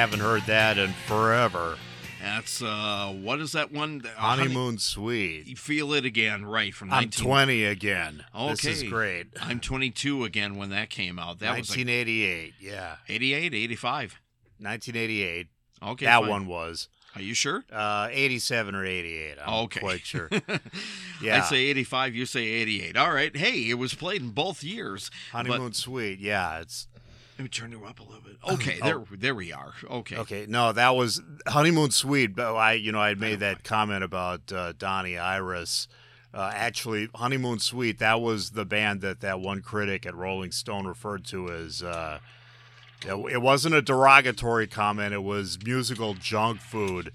haven't heard that in forever. That's uh, what is that one? Uh, Honey- Honeymoon Suite. You feel it again, right? From I'm 19 20 again. Okay, This is great. I'm 22 again when that came out. That was like 1988. yeah. 88, 85. 1988. Okay, that fine. one was. Are you sure? Uh, 87 or 88. I'm okay, quite sure. Yeah. I say 85. You say 88. All right. Hey, it was played in both years. but- Honeymoon Suite. Yeah, it's let me turn you up a little bit. Okay, Oh. there, there we are. Okay. okay. No, that was Honeymoon Suite. But I, you know, I made that comment about uh, Donnie Iris. Uh, actually, Honeymoon Suite. That was the band that that one critic at Rolling Stone referred to as. Uh, it wasn't a derogatory comment. It was musical junk food,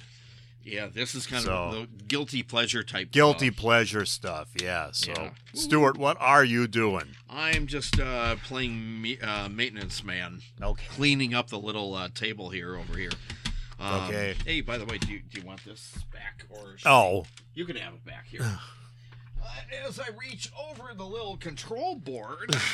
Yeah, this is kind So- of the guilty pleasure type. guilty uh, pleasure stuff. Yeah. So, Yeah. Stuart, what are you doing? I'm just uh, playing me, uh, maintenance man, Okay. cleaning up the little uh, table here over here. Um, Okay. Hey, by the way, do you, do you want this back or? Oh, You can have it back here. Uh, as I reach over the little control board.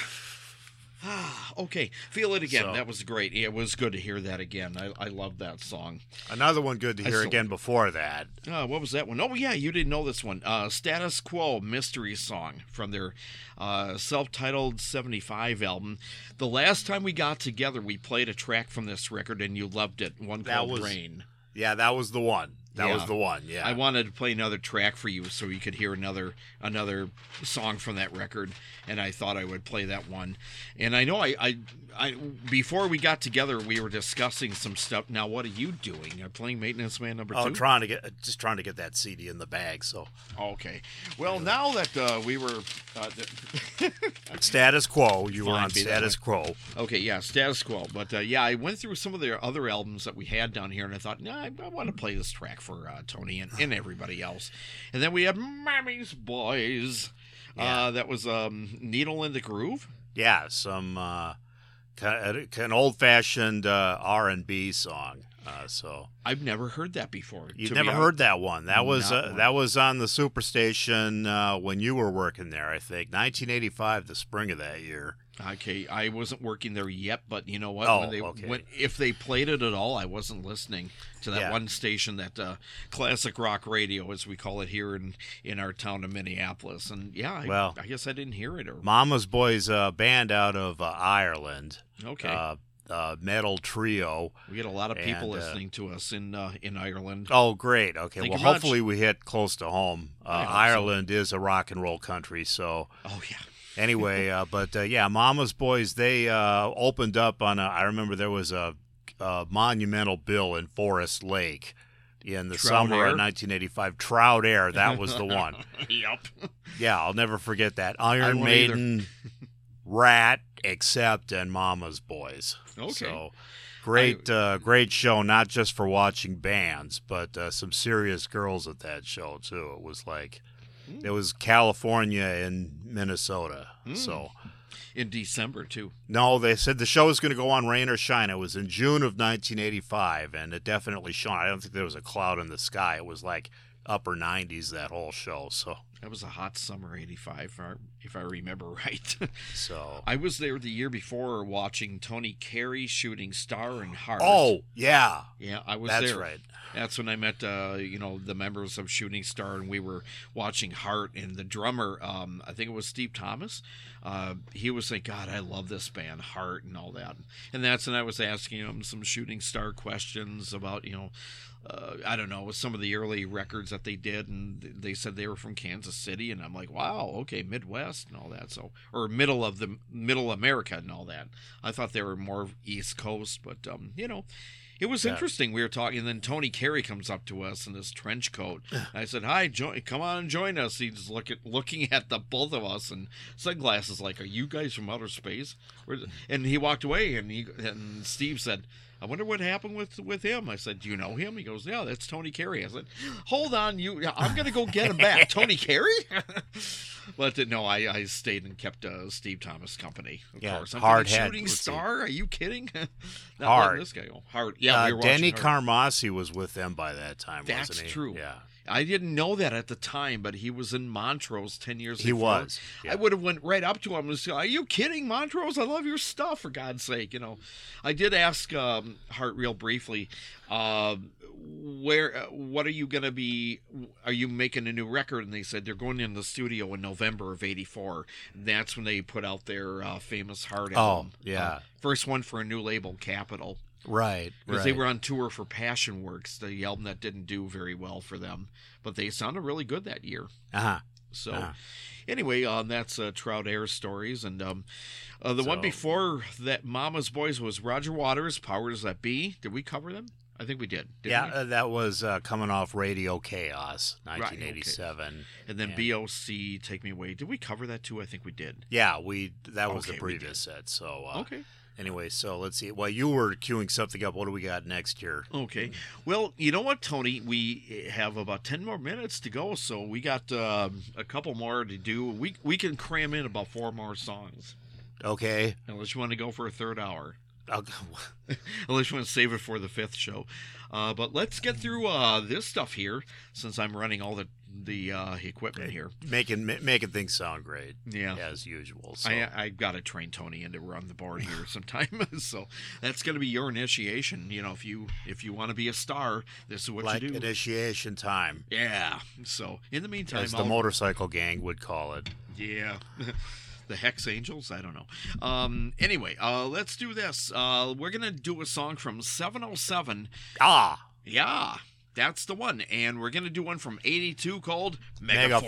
Ah, okay, feel it again. So- That was great. It was good to hear that again. I, I love that song. another one good to hear still- again before that. Uh, what was that one? Oh, yeah, you didn't know this one. Uh, Status Quo Mystery Song from their uh, self titled 75 album. The last time we got together, we played a track from this record and you loved it. One That called was- Rain. Yeah, that was the one. That was the one. Yeah. I wanted to play another track for you so you could hear another another song from that record, and I thought I would play that one. And I know I, I, I before we got together, we were discussing some stuff. Now, what are you doing? You're playing Maintenance Man number Oh, two. trying to get just trying to get that CD in the bag. So Okay. Well, now that uh, we were. Uh, status quo. You were on status quo. okay, yeah, status quo. But uh, yeah, I went through some of their other albums that we had down here, and I thought, no, I, I want to play this track for uh, Tony and, and everybody else. And then we had Mama's Boys. Yeah. Uh, that was um, Needle in the Groove. Yeah, some uh, an old fashioned uh, R and B song. Uh, so I've never heard that before. you've never be heard that one. That was uh, one. that was on the Superstation uh, when you were working there. I think 1985, the spring of that year. Okay, I wasn't working there yet, but you know what? Oh, when they, okay. when, if they played it at all, I wasn't listening to that Yeah. one station, that uh, classic rock radio, as we call it here in in our town of Minneapolis. And yeah, I, Well, I guess I didn't hear it. Or Mama's Boys uh, band out of uh, Ireland. okay, Uh, metal trio. we get a lot of people and, uh, listening to us in uh, in Ireland. Oh, great. Okay. Thank well, you much. hopefully we hit close to home. Uh, hope so. Ireland is a rock and roll country, so Oh yeah, Anyway, uh, but uh, yeah, Mama's Boys they uh, opened up on. A, I remember there was a, a monumental bill in Forest Lake in the Trout summer Air? of 1985. Trout Air, that was the one. yep. Yeah, I'll never forget that. Iron. Maiden, Ratt, Accept, and Mama's Boys. Okay. So great, uh, great show. Not just for watching bands, but uh, some serious girls at that show too. It was like, Hmm. it was California and Minnesota. Hmm. So In December too. no, they said the show was going to go on rain or shine. It was in June of 1985, and it definitely shone. I don't think there was a cloud in the sky. It was like upper 90s that whole show. So That was a hot summer '85, if I- remember right. so. I was there the year before watching Tony Carey shooting Star and Heart. Oh yeah, yeah, I was that's there. right. That's when I met, uh, you know, the members of Shooting Star, and we were watching Heart. And the drummer, um, I think it was Steve Thomas, uh, he was saying, "God, I love this band, Heart, and all that." And that's when I was asking him some Shooting Star questions about, you know, uh, I don't know, some of the early records that they did, and they said they were from Kansas City, and I'm like, "Wow, okay, Midwest and all that." So, or middle of the Middle America and all that. I thought they were more East Coast, but um, you know. It was Yeah. interesting. We were talking, and then Tony Carey comes up to us in this trench coat. I said, "Hi, join, come on and join us." He's looking looking at the both of us and sunglasses, like, "Are you guys from outer space?" And he walked away, and he and Steve said, "I wonder what happened with with him." I said, "Do you know him?" He goes, "Yeah, that's Tony Carey." I said, "Hold on, you, I'm gonna go get him back." Tony Carey. But uh, no, I, I stayed and kept uh, Steve Thomas company. Of Yeah, course, I'm Heart had- shooting let's see. star. Are you kidding? Not Heart. this guy go. Heart. Yeah, uh, we were Denny Heart. Carmassi was with them by that time, That's wasn't he? true. Yeah. I didn't know that at the time, but he was in Montrose ten years. Ago. He was, yeah. I would have went right up to him and said, "Are you kidding, Montrose? I love your stuff. For God's sake, you know." I did ask um, Heart real briefly, uh, where, what are you going to be? Are you making a new record? And they said they're going in the studio in November of '84. That's when they put out their uh, famous Heart Oh, yeah. Uh, first one for a new label, Capitol. Right. Because right. they were on tour for Passion Works, the album that didn't do very well for them, but they sounded really good that year. Uh-huh. So, Ah. anyway, um, that's uh, Trout Air stories, and um, uh, the one before that, Mama's Boys was Roger Waters. Powers That Be. Did we cover them? I think we did. Yeah, we? uh, that was uh, coming off Radio Chaos, okay. 1987. and then yeah. BOC, Take Me Away. Did we cover that too? I think we did. Yeah, we that was Okay, the previous set. So uh, okay. Anyway, so let's see. While you were queuing something up, what do we got next here? Okay. Well, you know what, Tony? We have about 10 more minutes to go, so we got um, a couple more to do. We, we can cram in about four more songs, Okay. unless you want to go for a third hour. I'll, Unless you want to save it for the fifth show. Uh, but let's get through uh, this stuff here, since I'm running all the the uh, equipment here. making ma- making things sound great Yeah. as usual. So I, I got to train Tony into run the board here sometime, so that's going to be your initiation. You know, if you if you want to be a star, this is what like you do. initiation time, Yeah. So in the meantime, as the I'll- motorcycle gang would call it. Yeah. the Hex Angels? I don't know. Um, anyway, uh, let's do this. Uh, we're going to do a song from 707. Ah, Yeah, that's the one. And we're going to do one from 82 called Mega, Mega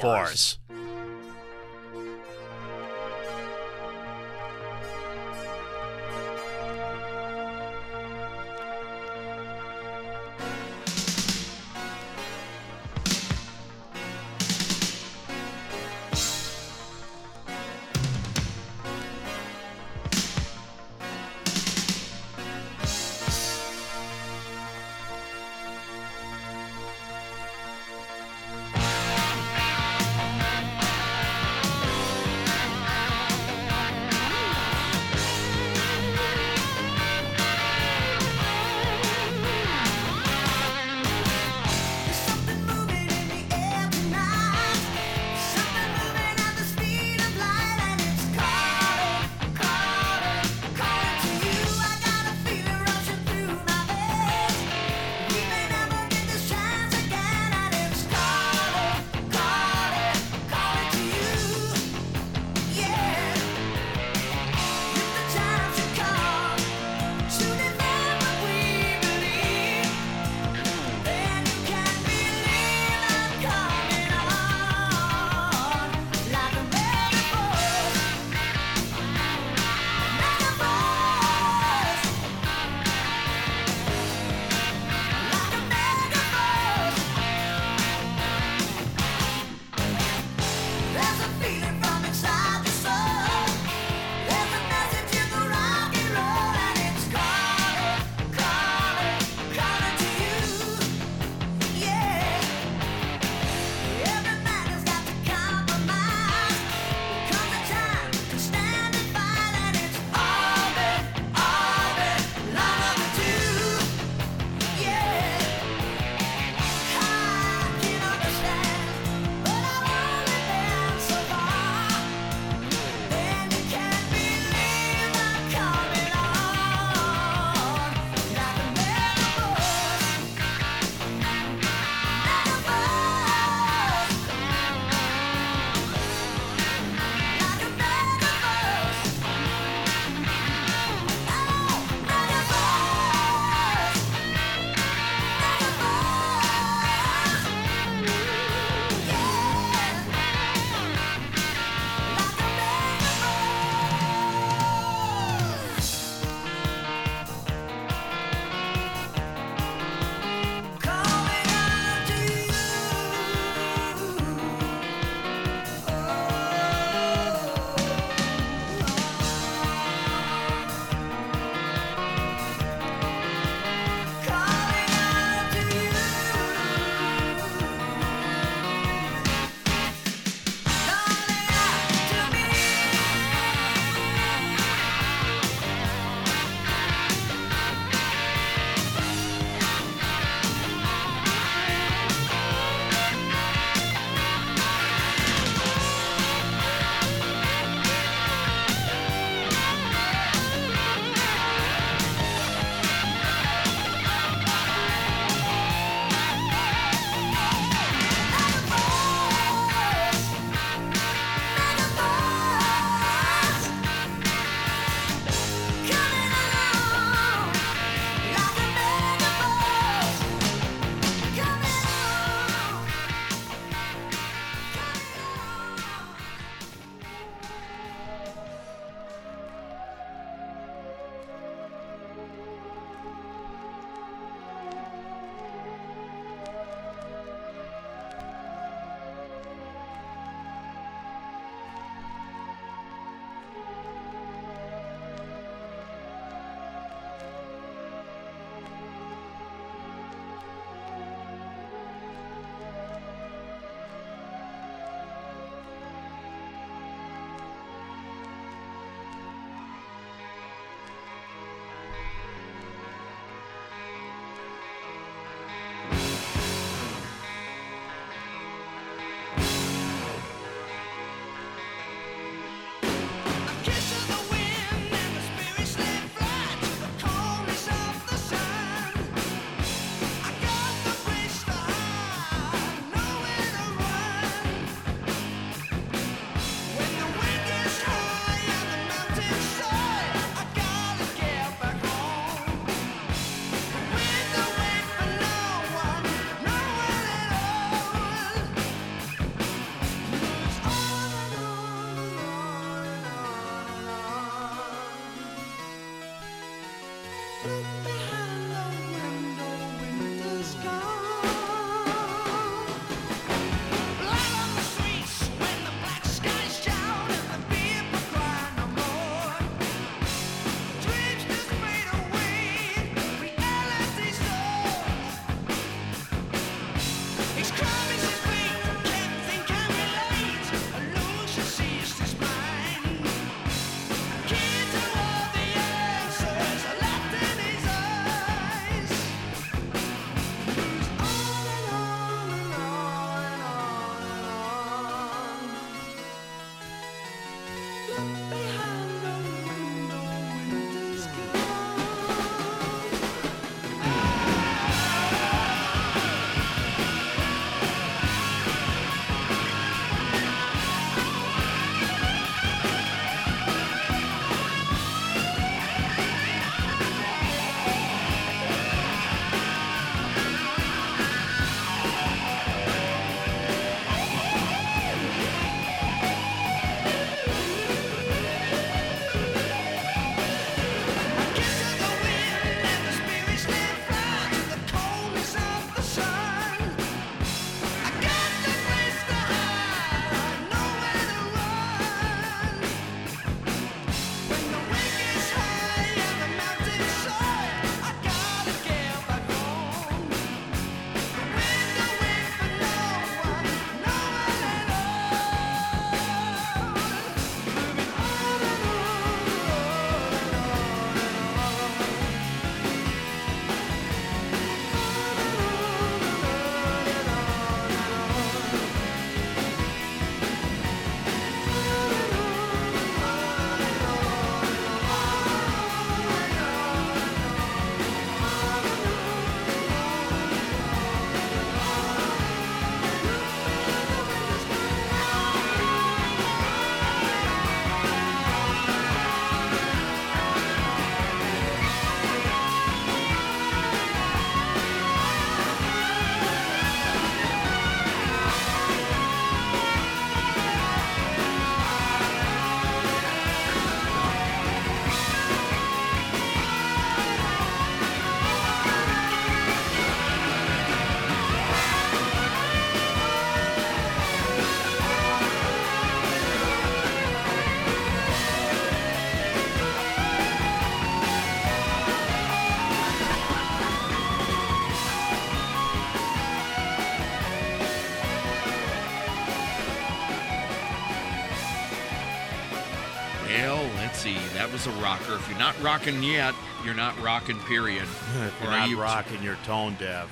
was a rocker. If you're not rocking yet, you're not rocking, period. If you're Or not you- rocking your tone deaf.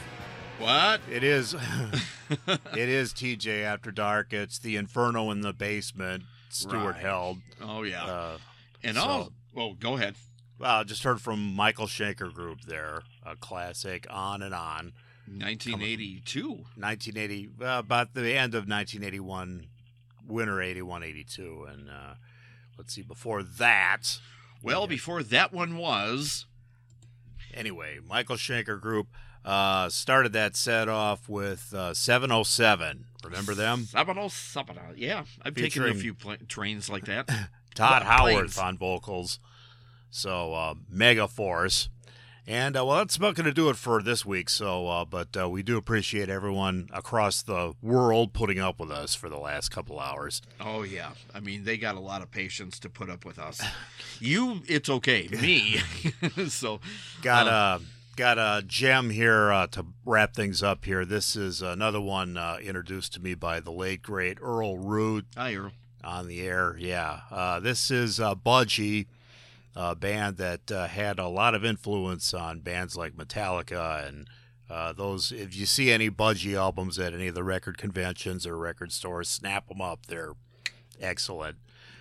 What? It is it is TJ After Dark. It's the Inferno in the basement. Stuart Right. held. Oh, yeah. Uh, and so- all. Well, go ahead. well, I just heard from Michael Schenker Group there, a classic on and on. 1982. 1980, uh, about the end of 1981, winter 81 82. And uh, let's see, before that, Well, before that one was. anyway, Michael Schenker Group uh, started that set off with uh, 707. Remember them? Sabado, Sabado. Yeah, I've taken a few pla- trains like that. Tod Howarth planes. on vocals. So uh, Mega Force. And uh, well, that's about going to do it for this week. So, uh, but uh, we do appreciate everyone across the world putting up with us for the last couple hours. Oh yeah, I mean they got a lot of patience to put up with us. You, it's okay. Me, so Got uh, a got a gem here uh, to wrap things up. Here, this is another one uh, introduced to me by the late great Earl Root Hi, Earl. on the air. Yeah, uh, this is uh, Budgie, a band that uh, had a lot of influence on bands like Metallica and uh, those. If you see any Budgie albums at any of the record conventions or record stores, snap them up. They're excellent.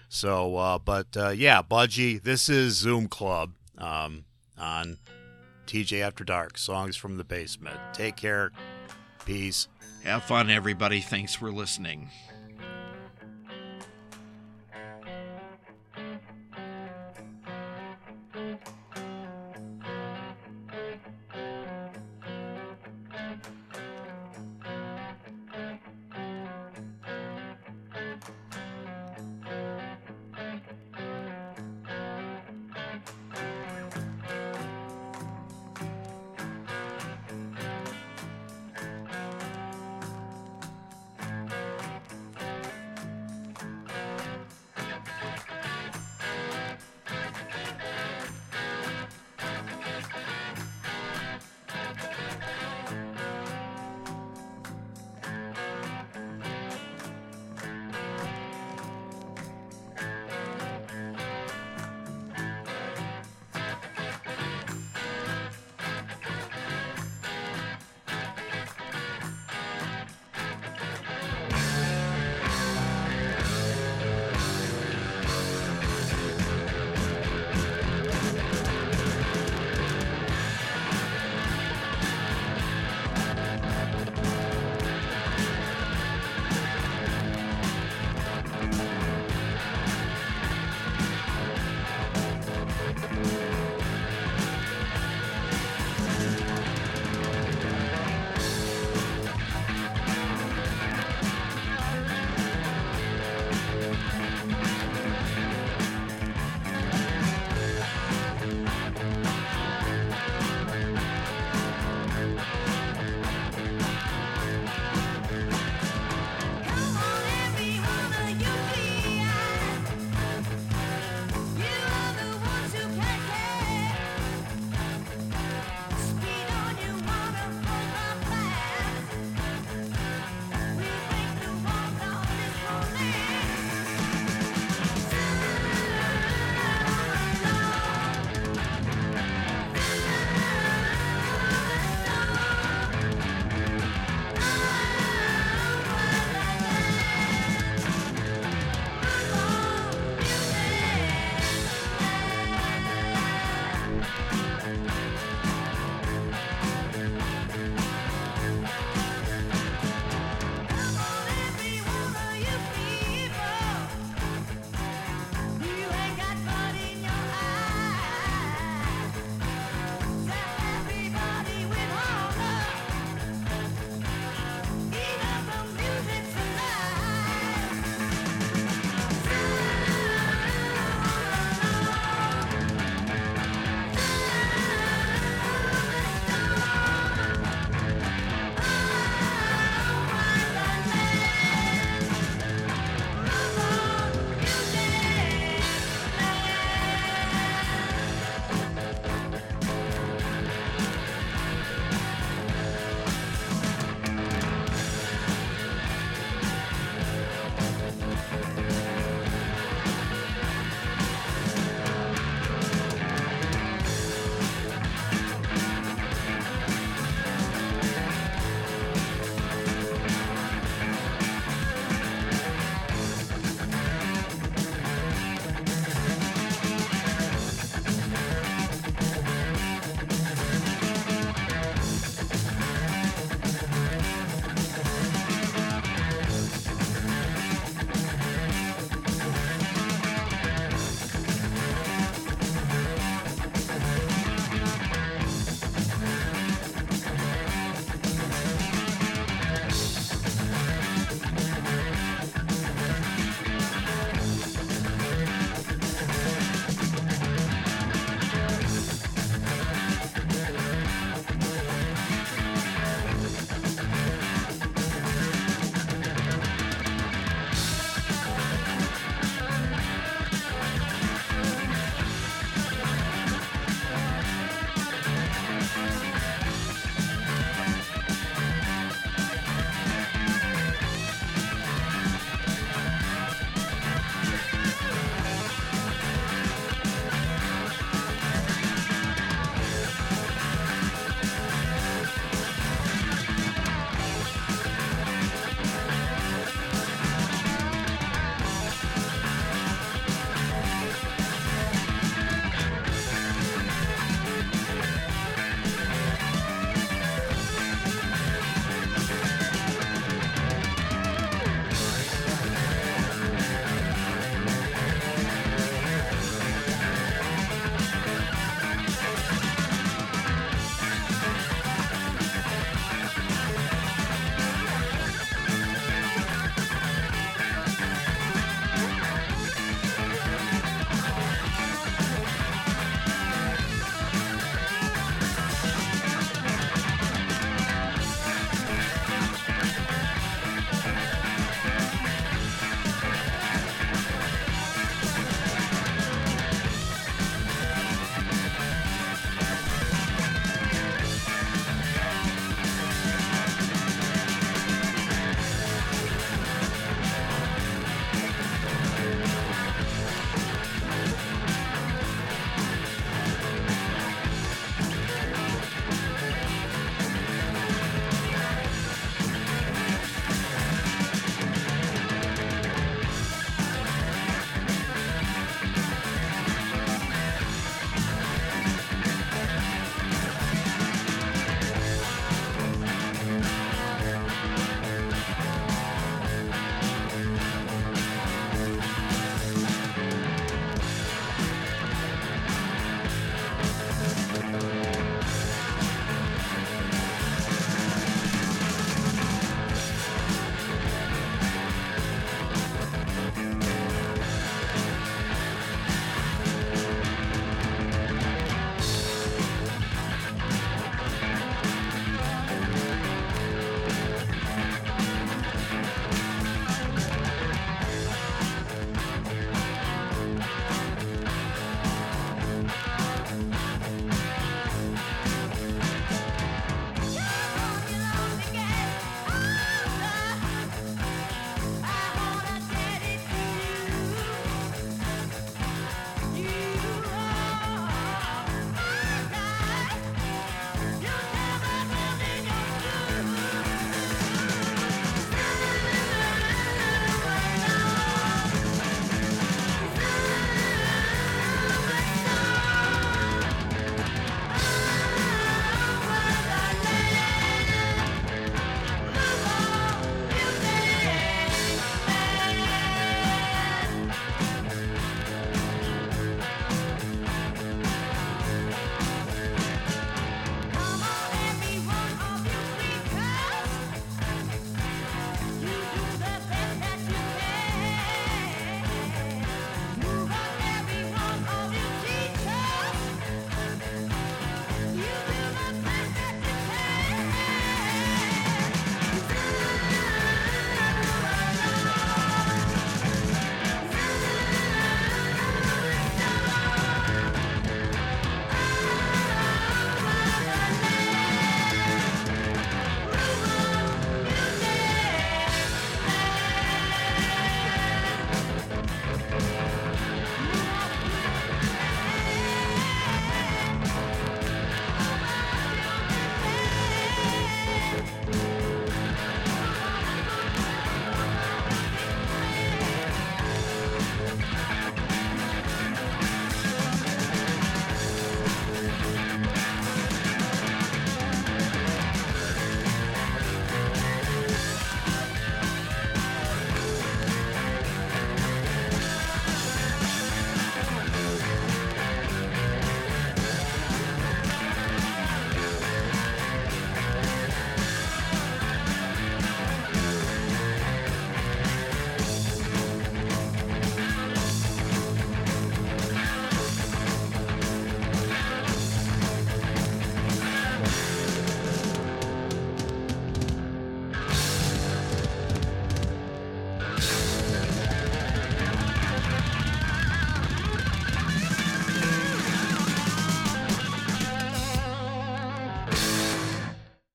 So, uh, but uh, yeah, Budgie. This is Zoom Club um, on TJ After Dark. Songs from the basement. Take care. Peace. Have fun, everybody. Thanks for listening.